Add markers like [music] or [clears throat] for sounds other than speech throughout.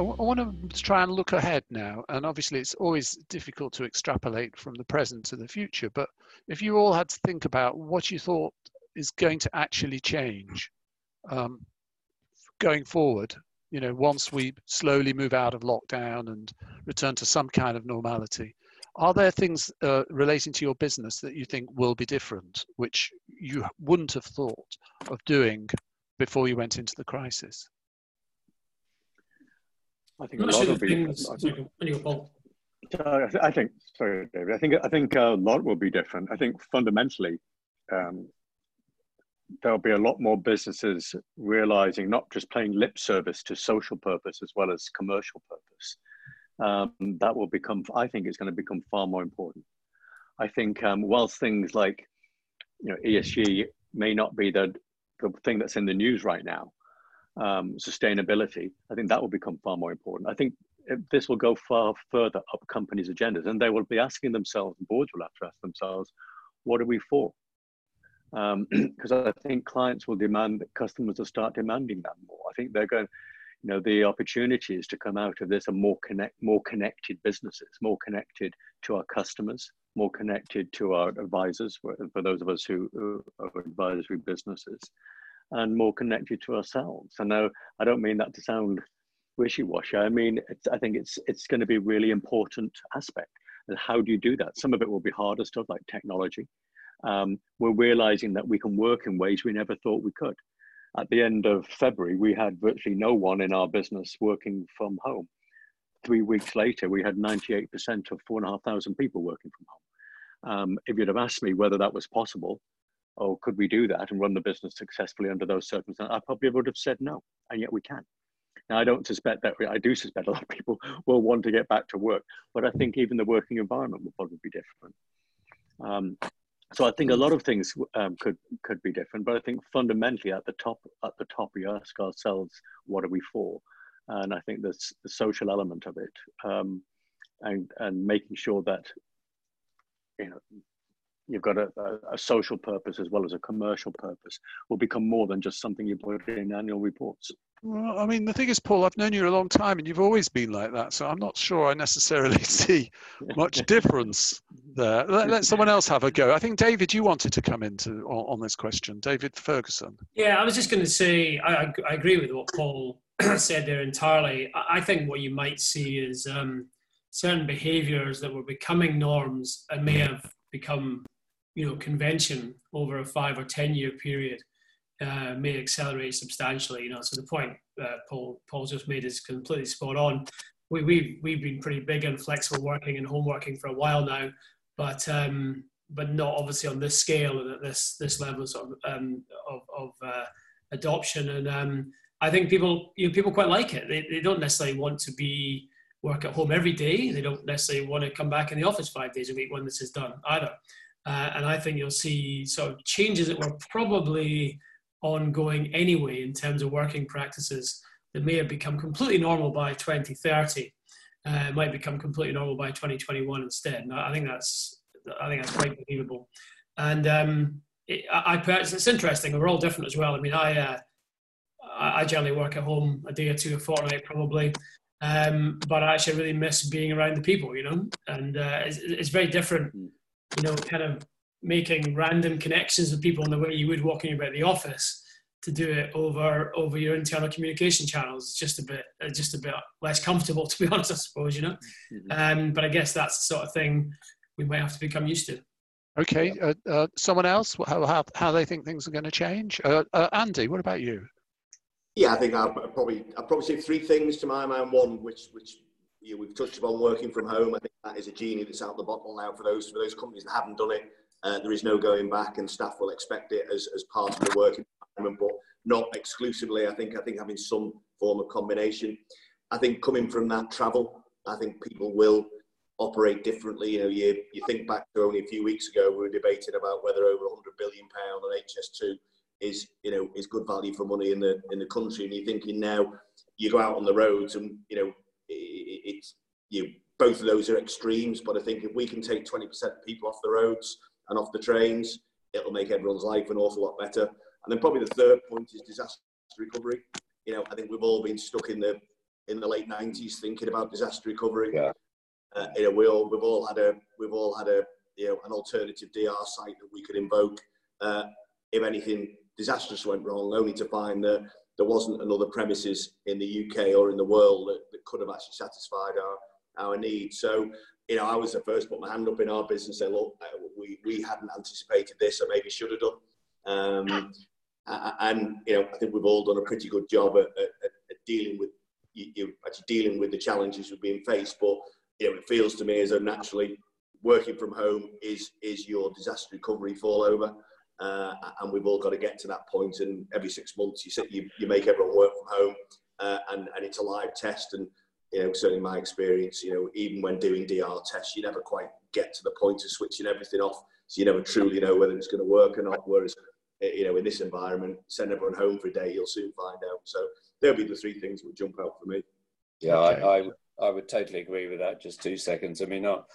I want to try and look ahead now. And obviously, it's always difficult to extrapolate from the present to the future. But if you all had to think about what you thought is going to actually change um, going forward, you know, once we slowly move out of lockdown and return to some kind of normality, are there things uh, relating to your business that you think will be different, which you wouldn't have thought of doing before you went into the crisis? I think a lot will be. I think, sorry, David. I think I think a lot will be different. I think fundamentally, um, there'll be a lot more businesses realizing not just playing lip service to social purpose as well as commercial purpose. Um, that will become, I think, it's going to become far more important. I think um, whilst things like, you know, ESG may not be the the thing that's in the news right now, um, sustainability, I think that will become far more important. I think this will go far further up companies' agendas, and they will be asking themselves, boards will have to ask themselves, what are we for? Because um, [clears throat] I think clients will demand that customers will start demanding that more. I think they're going, you know, the opportunities to come out of this are more connect, more connected businesses, more connected to our customers, more connected to our advisors, for, for those of us who, who are advisory businesses and more connected to ourselves. And now I don't mean that to sound wishy-washy. I mean, I think it's it's going to be a really important aspect. And how do you do that? Some of it will be harder stuff like technology. Um, we're realizing that we can work in ways we never thought we could. At the end of February, we had virtually no one in our business working from home. Three weeks later, we had 98% of 4,500 people working from home. Um, if you'd have asked me whether that was possible, oh, could we do that and run the business successfully under those circumstances? I probably would have said no, and yet we can. Now, I don't suspect that, I do suspect a lot of people [laughs] will want to get back to work, but I think even the working environment will probably be different. Um, so I think a lot of things um, could could be different, but I think fundamentally at the top at the top we ask ourselves, what are we for? And I think there's the social element of it, um, and and making sure that you know you've got a, a, a, social purpose as well as a commercial purpose will become more than just something you put in annual reports. Well, I mean, the thing is, Paul, I've known you a long time and you've always been like that. So I'm not sure I necessarily [laughs] see much [laughs] difference there. Let, let, someone else have a go. I think, David, you wanted to come into on, on this question. David Ferguson. Yeah, I was just going to say, I, I, agree with what Paul [clears throat] said there entirely. I, I think what you might see is um, certain behaviors that were becoming norms and may have become you know, convention over a five or 10 year period uh, may accelerate substantially. You know, so the point uh, Paul Paul just made is completely spot on. We, we've we've been pretty big on flexible working and home working for a while now, but um, but not obviously on this scale and at this this level of um, of, of uh, adoption. And um, I think people you know people quite like it. They, they don't necessarily want to be work at home every day. They don't necessarily want to come back in the office five days a week when this is done either. Uh, and I think you'll see sort of changes that were probably ongoing anyway in terms of working practices that may have become completely normal by 2030. Uh, might become completely normal by 2021 instead. And I think that's I think that's quite believable. And um, it, I, I, it's interesting. We're all different as well. I mean, I uh, I generally work at home a day or two a fortnight probably. Um, but I actually really miss being around the people, you know, and uh, it's, it's very different you know, kind of making random connections with people in the way you would walking about the office to do it over over your internal communication channels. It's just a bit uh, just a bit less comfortable [laughs] to be honest i suppose you know? Mm-hmm. um, but i guess that's the sort of thing we might have to become used to. Okay uh, uh, someone else? How, how, how they think things are going to change? Uh, uh, andy what about you? Yeah i think i'll probably i'll probably say three things to my mind. One which which you know, we've touched upon working from home. I think that is a genie that's out the bottle now for those for those companies that haven't done it. Uh, there is no going back, and staff will expect it as, as part of the working environment, but not exclusively. I think I think having some form of combination. I think coming from that travel, I think people will operate differently. You know, you, you think back to only a few weeks ago, we were debating about whether over 100 billion pound on HS2 is you know is good value for money in the in the country, and you're thinking now you go out on the roads and you know it's you both of those are extremes, but I think if we can take 20% of people off the roads and off the trains, it'll make everyone's life an awful lot better. And then probably the third point is disaster recovery. You know, I think we've all been stuck in the in the late '90s thinking about disaster recovery. Yeah. Uh, you know, we all we've all had a we've all had a you know an alternative DR site that we could invoke uh, if anything disastrous went wrong, only to find that there wasn't another premises in the UK or in the world that, that could have actually satisfied our our needs. So you know, I was the first to put my hand up in our business and say, look, uh, we, we hadn't anticipated this, or maybe should have done. Um, and you know, I think we've all done a pretty good job at, at, at dealing with you, actually dealing with the challenges we've been faced. But you know, it feels to me as though naturally working from home is is your disaster recovery fall over. Uh, and we've all got to get to that point. And every six months, you sit, you, you make everyone work from home, uh, and and it's a live test. And you know, certainly my experience, you know, even when doing DR tests, you never quite get to the point of switching everything off. So you never truly know whether it's going to work or not. Whereas, you know, in this environment, send everyone home for a day, you'll soon find out. So there'll be the three things that would jump out for me. Yeah, okay. I, I, I would totally agree with that. Just two seconds. I mean, not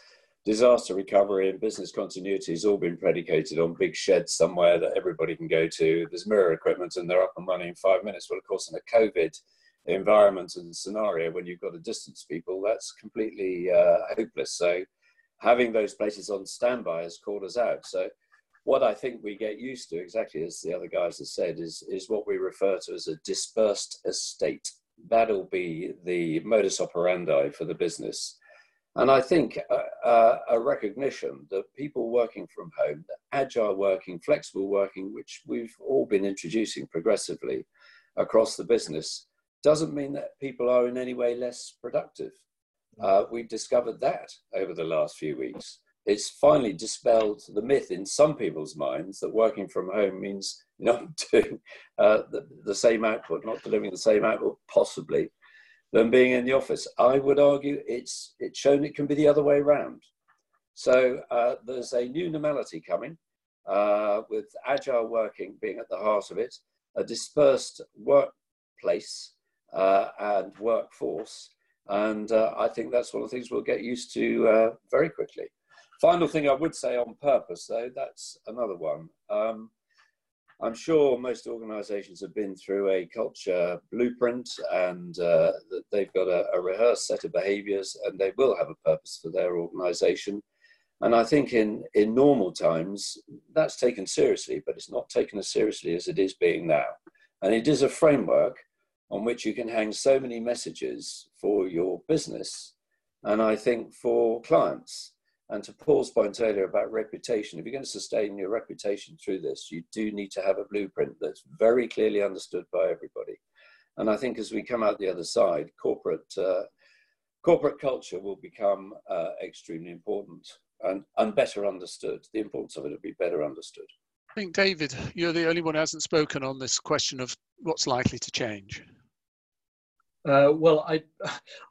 disaster recovery and business continuity has all been predicated on big sheds somewhere that everybody can go to. There's mirror equipment and they're up and running in five minutes. Well, of course, in a COVID environment and scenario, when you've got to distance people, that's completely uh, hopeless. So having those places on standby has called us out. So what I think we get used to, exactly as the other guys have said, is, is what we refer to as a dispersed estate. That'll be the modus operandi for the business and I think uh, uh, a recognition that people working from home, agile working, flexible working, which we've all been introducing progressively across the business, doesn't mean that people are in any way less productive. Uh, we've discovered that over the last few weeks. It's finally dispelled the myth in some people's minds that working from home means [laughs] not doing uh, the, the same output, not delivering the same output, possibly, than being in the office. I would argue it's it's shown it can be the other way around. So uh, there's a new normality coming uh, with agile working being at the heart of it, a dispersed workplace uh, and workforce, and uh, I think that's one of the things we'll get used to uh, very quickly. Final thing I would say on purpose, though, that's another one. Um, I'm sure most organizations have been through a culture blueprint and uh, they've got a, a, rehearsed set of behaviors and they will have a purpose for their organization. And I think in, in normal times, that's taken seriously, but it's not taken as seriously as it is being now. And it is a framework on which you can hang so many messages for your business and I think for clients. And to Paul's point earlier about reputation, if you're going to sustain your reputation through this, you do need to have a blueprint that's very clearly understood by everybody. And I think as we come out the other side, corporate uh, corporate culture will become uh, extremely important and, and better understood. The importance of it will be better understood. I think, David, you're the only one who hasn't spoken on this question of what's likely to change. Uh, well, I,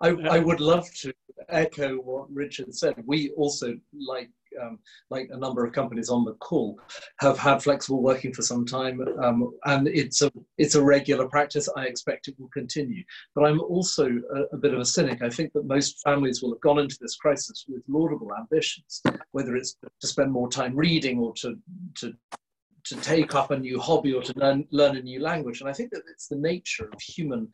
I, I, would love to echo what Richard said. We also, like um, like a number of companies on the call, have had flexible working for some time, um, and it's a it's a regular practice. I expect it will continue. But I'm also a, a, bit of a cynic. I think that most families will have gone into this crisis with laudable ambitions, whether it's to spend more time reading or to to to take up a new hobby or to learn, learn a new language. And I think that it's the nature of human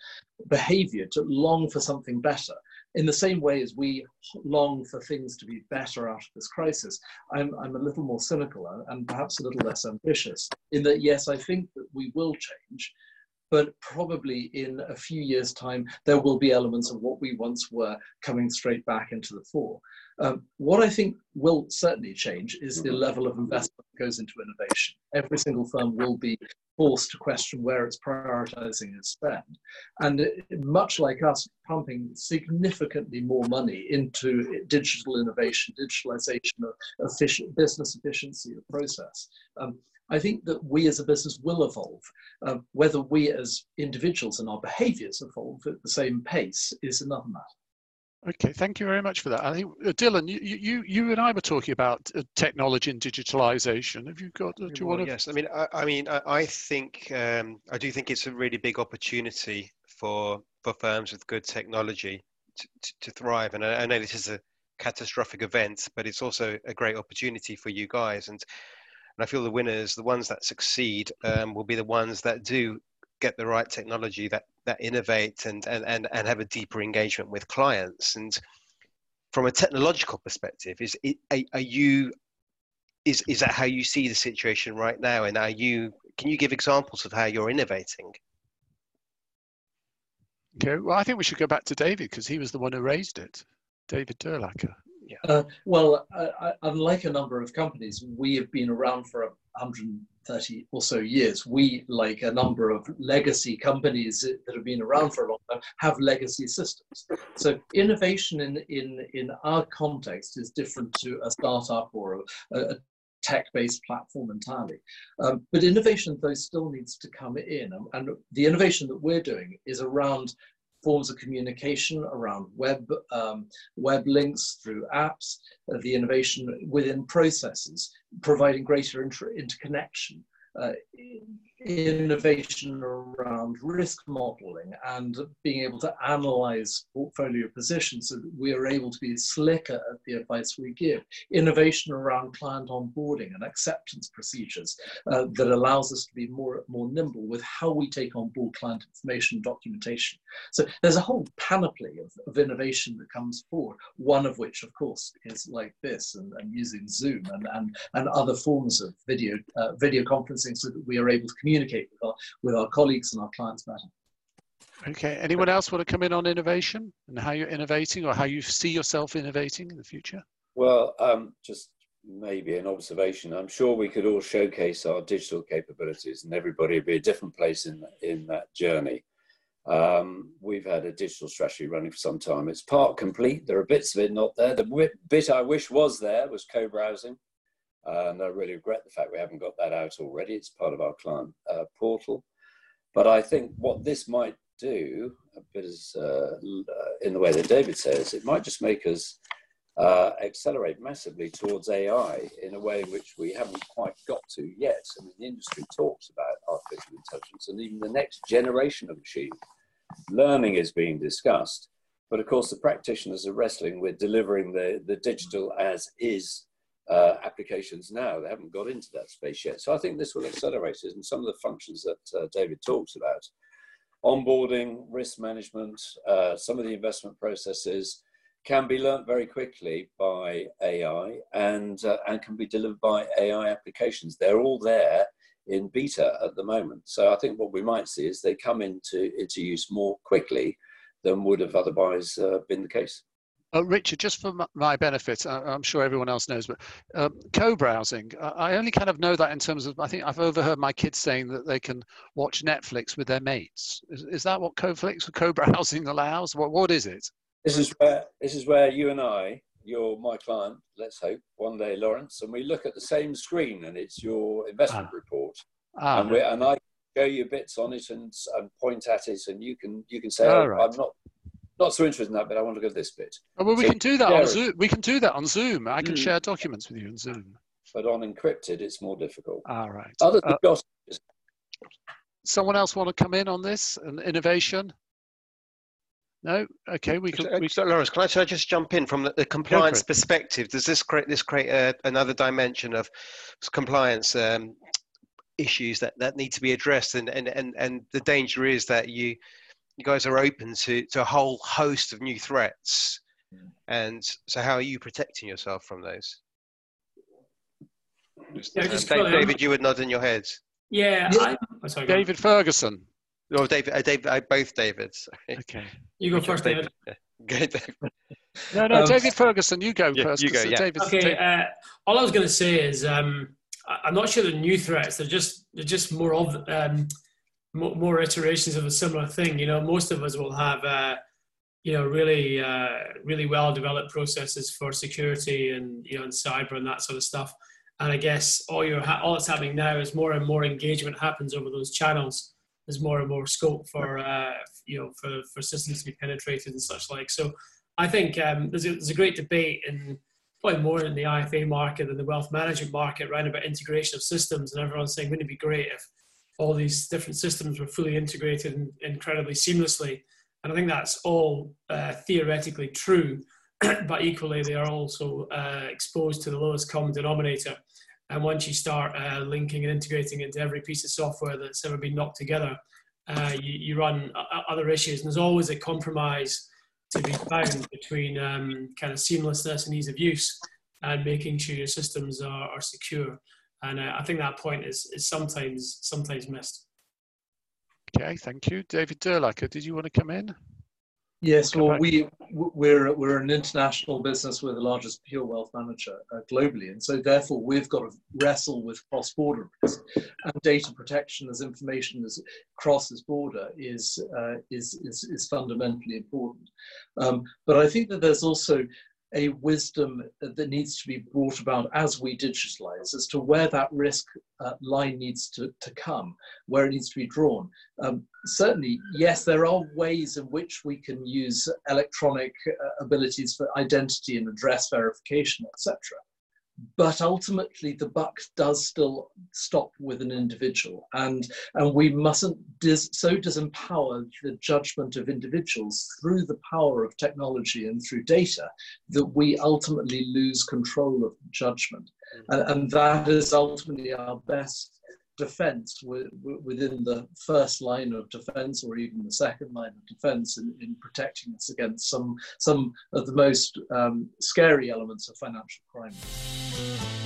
behavior to long for something better. In the same way as we long for things to be better after this crisis, I'm, I'm a little more cynical and perhaps a little less ambitious in that, yes, I think that we will change, but probably in a few years' time, there will be elements of what we once were coming straight back into the fore. Um, what I think will certainly change is the level of investment that goes into innovation. Every single firm will be forced to question where it's prioritizing its spend. And much like us, pumping significantly more money into digital innovation, digitalization of efficient, business efficiency of process. Um, I think that we as a business will evolve. Uh, whether we as individuals and our behaviors evolve at the same pace is another matter. Okay, thank you very much for that. I think uh, Dylan, you, you, you and I were talking about uh, technology and digitalization. Have you got? Uh, do you want to? Yes, I mean, I, I mean, I, I think um, I do think it's a really big opportunity for for firms with good technology to, to, to thrive. And I, I know this is a catastrophic event, but it's also a great opportunity for you guys. And and I feel the winners, the ones that succeed, um, will be the ones that do get the right technology that that innovate and, and, and, and have a deeper engagement with clients. And from a technological perspective, is are, are you is is that how you see the situation right now? And are you can you give examples of how you're innovating? Okay, well, I think we should go back to David because he was the one who raised it. David Durlacher. Uh, well, uh, unlike a number of companies, we have been around for 130 or so years. We, like a number of legacy companies that have been around for a long time, have legacy systems. So innovation in, in, in our context is different to a startup or a, a tech-based platform entirely. Um, but innovation, though, still needs to come in. And the innovation that we're doing is around forms of communication around web, um, web links through apps, uh, the innovation within processes, providing greater inter interconnection uh, innovation around risk modeling and being able to analyze portfolio positions so that we are able to be slicker at the advice we give. Innovation around client onboarding and acceptance procedures uh, that allows us to be more, more nimble with how we take on board client information documentation. So there's a whole panoply of, of innovation that comes forward, one of which, of course, is like this and, and using Zoom and, and, and other forms of video, uh, video conferencing so that we are able to communicate communicate with our, with our colleagues and our clients better. Okay, anyone else want to come in on innovation and how you're innovating or how you see yourself innovating in the future? Well, um, just maybe an observation. I'm sure we could all showcase our digital capabilities and everybody would be a different place in, in that journey. Um, we've had a digital strategy running for some time. It's part complete. There are bits of it not there. The bit I wish was there was co-browsing. Uh, and I really regret the fact we haven't got that out already. It's part of our client uh, portal. But I think what this might do, a bit as uh, uh, in the way that David says, it might just make us uh, accelerate massively towards AI in a way which we haven't quite got to yet. I mean, the industry talks about artificial intelligence and even the next generation of machine learning is being discussed. But of course, the practitioners are wrestling with delivering the, the digital as is uh, applications now. They haven't got into that space yet. So I think this will accelerate it. And some of the functions that uh, David talks about, onboarding, risk management, uh, some of the investment processes can be learnt very quickly by AI and, uh, and can be delivered by AI applications. They're all there in beta at the moment. So I think what we might see is they come into, into use more quickly than would have otherwise uh, been the case. Uh, Richard, just for my benefit, I'm sure everyone else knows, but um, co-browsing, I only kind of know that in terms of, I think I've overheard my kids saying that they can watch Netflix with their mates. Is, is that what co-flix, [laughs] co-browsing allows? What, what is it? This is where this is where you and I, you're my client, let's hope, one day, Lawrence, and we look at the same screen and it's your investment ah. report. Ah, and, we, and I show you bits on it and, and point at it and you can you can say, oh, right. I'm not not so interested in that, but I want to go this bit. Oh, well, we so, can do that on Zoom. We can do that on Zoom. I can mm. share documents with you on Zoom. But on encrypted, it's more difficult. All right. Other than uh, someone else want to come in on this and innovation? No. Okay. We can. We... So, Lawrence, can I, I just jump in from the, the compliance perspective? Does this create this create a, another dimension of compliance um, issues that, that need to be addressed? And, and and and the danger is that you you guys are open to, to a whole host of new threats. And so, how are you protecting yourself from those? Yeah, just David, David, you would nod in your head. Yeah, I, oh, sorry, David Ferguson. Oh, David, uh, David, uh, both Davids. Okay, you go first, David. David. David. [laughs] no, no, um, David Ferguson, you go yeah, first. You go. Yeah. David, okay. Uh, all I was going to say is, um, I'm not sure the new threats. They're just they're just more of um, more iterations of a similar thing. You know, most of us will have, uh, you know, really, uh, really well developed processes for security and you know, and cyber and that sort of stuff. And I guess all you're ha- all that's happening now is more and more engagement happens over those channels. There's more and more scope for uh, you know for, for systems to be penetrated and such like. So I think um, there's, a, there's a great debate in probably more in the IFA market than the wealth management market around about integration of systems, and everyone's saying wouldn't it be great if all these different systems were fully integrated and incredibly seamlessly. And I think that's all uh, theoretically true, [clears throat] but equally they are also uh, exposed to the lowest common denominator. And once you start uh, linking and integrating into every piece of software that's ever been knocked together, uh, you, you, run other issues. And there's always a compromise to be found between um, kind of seamlessness and ease of use and making sure your systems are, are secure. And uh, I think that point is, is sometimes sometimes missed. Okay, thank you. David Durlacher, did you want to come in? Yes, well, we we're we're an international business. We're the largest pure wealth manager uh, globally, and so therefore we've got to wrestle with cross-border risk and data protection as information as crosses border is uh, is, is is fundamentally important. Um, but I think that there's also a wisdom that needs to be brought about as we digitalize as to where that risk uh, line needs to, to come, where it needs to be drawn. Um, certainly, yes, there are ways in which we can use electronic uh, abilities for identity and address verification, etc but ultimately the buck does still stop with an individual and and we mustn't dis, so disempower the judgment of individuals through the power of technology and through data that we ultimately lose control of judgment mm-hmm. and, and that is ultimately our best defense within the first line of defense or even the second line of defense in, in protecting us against some, some of the most um, scary elements of financial crime.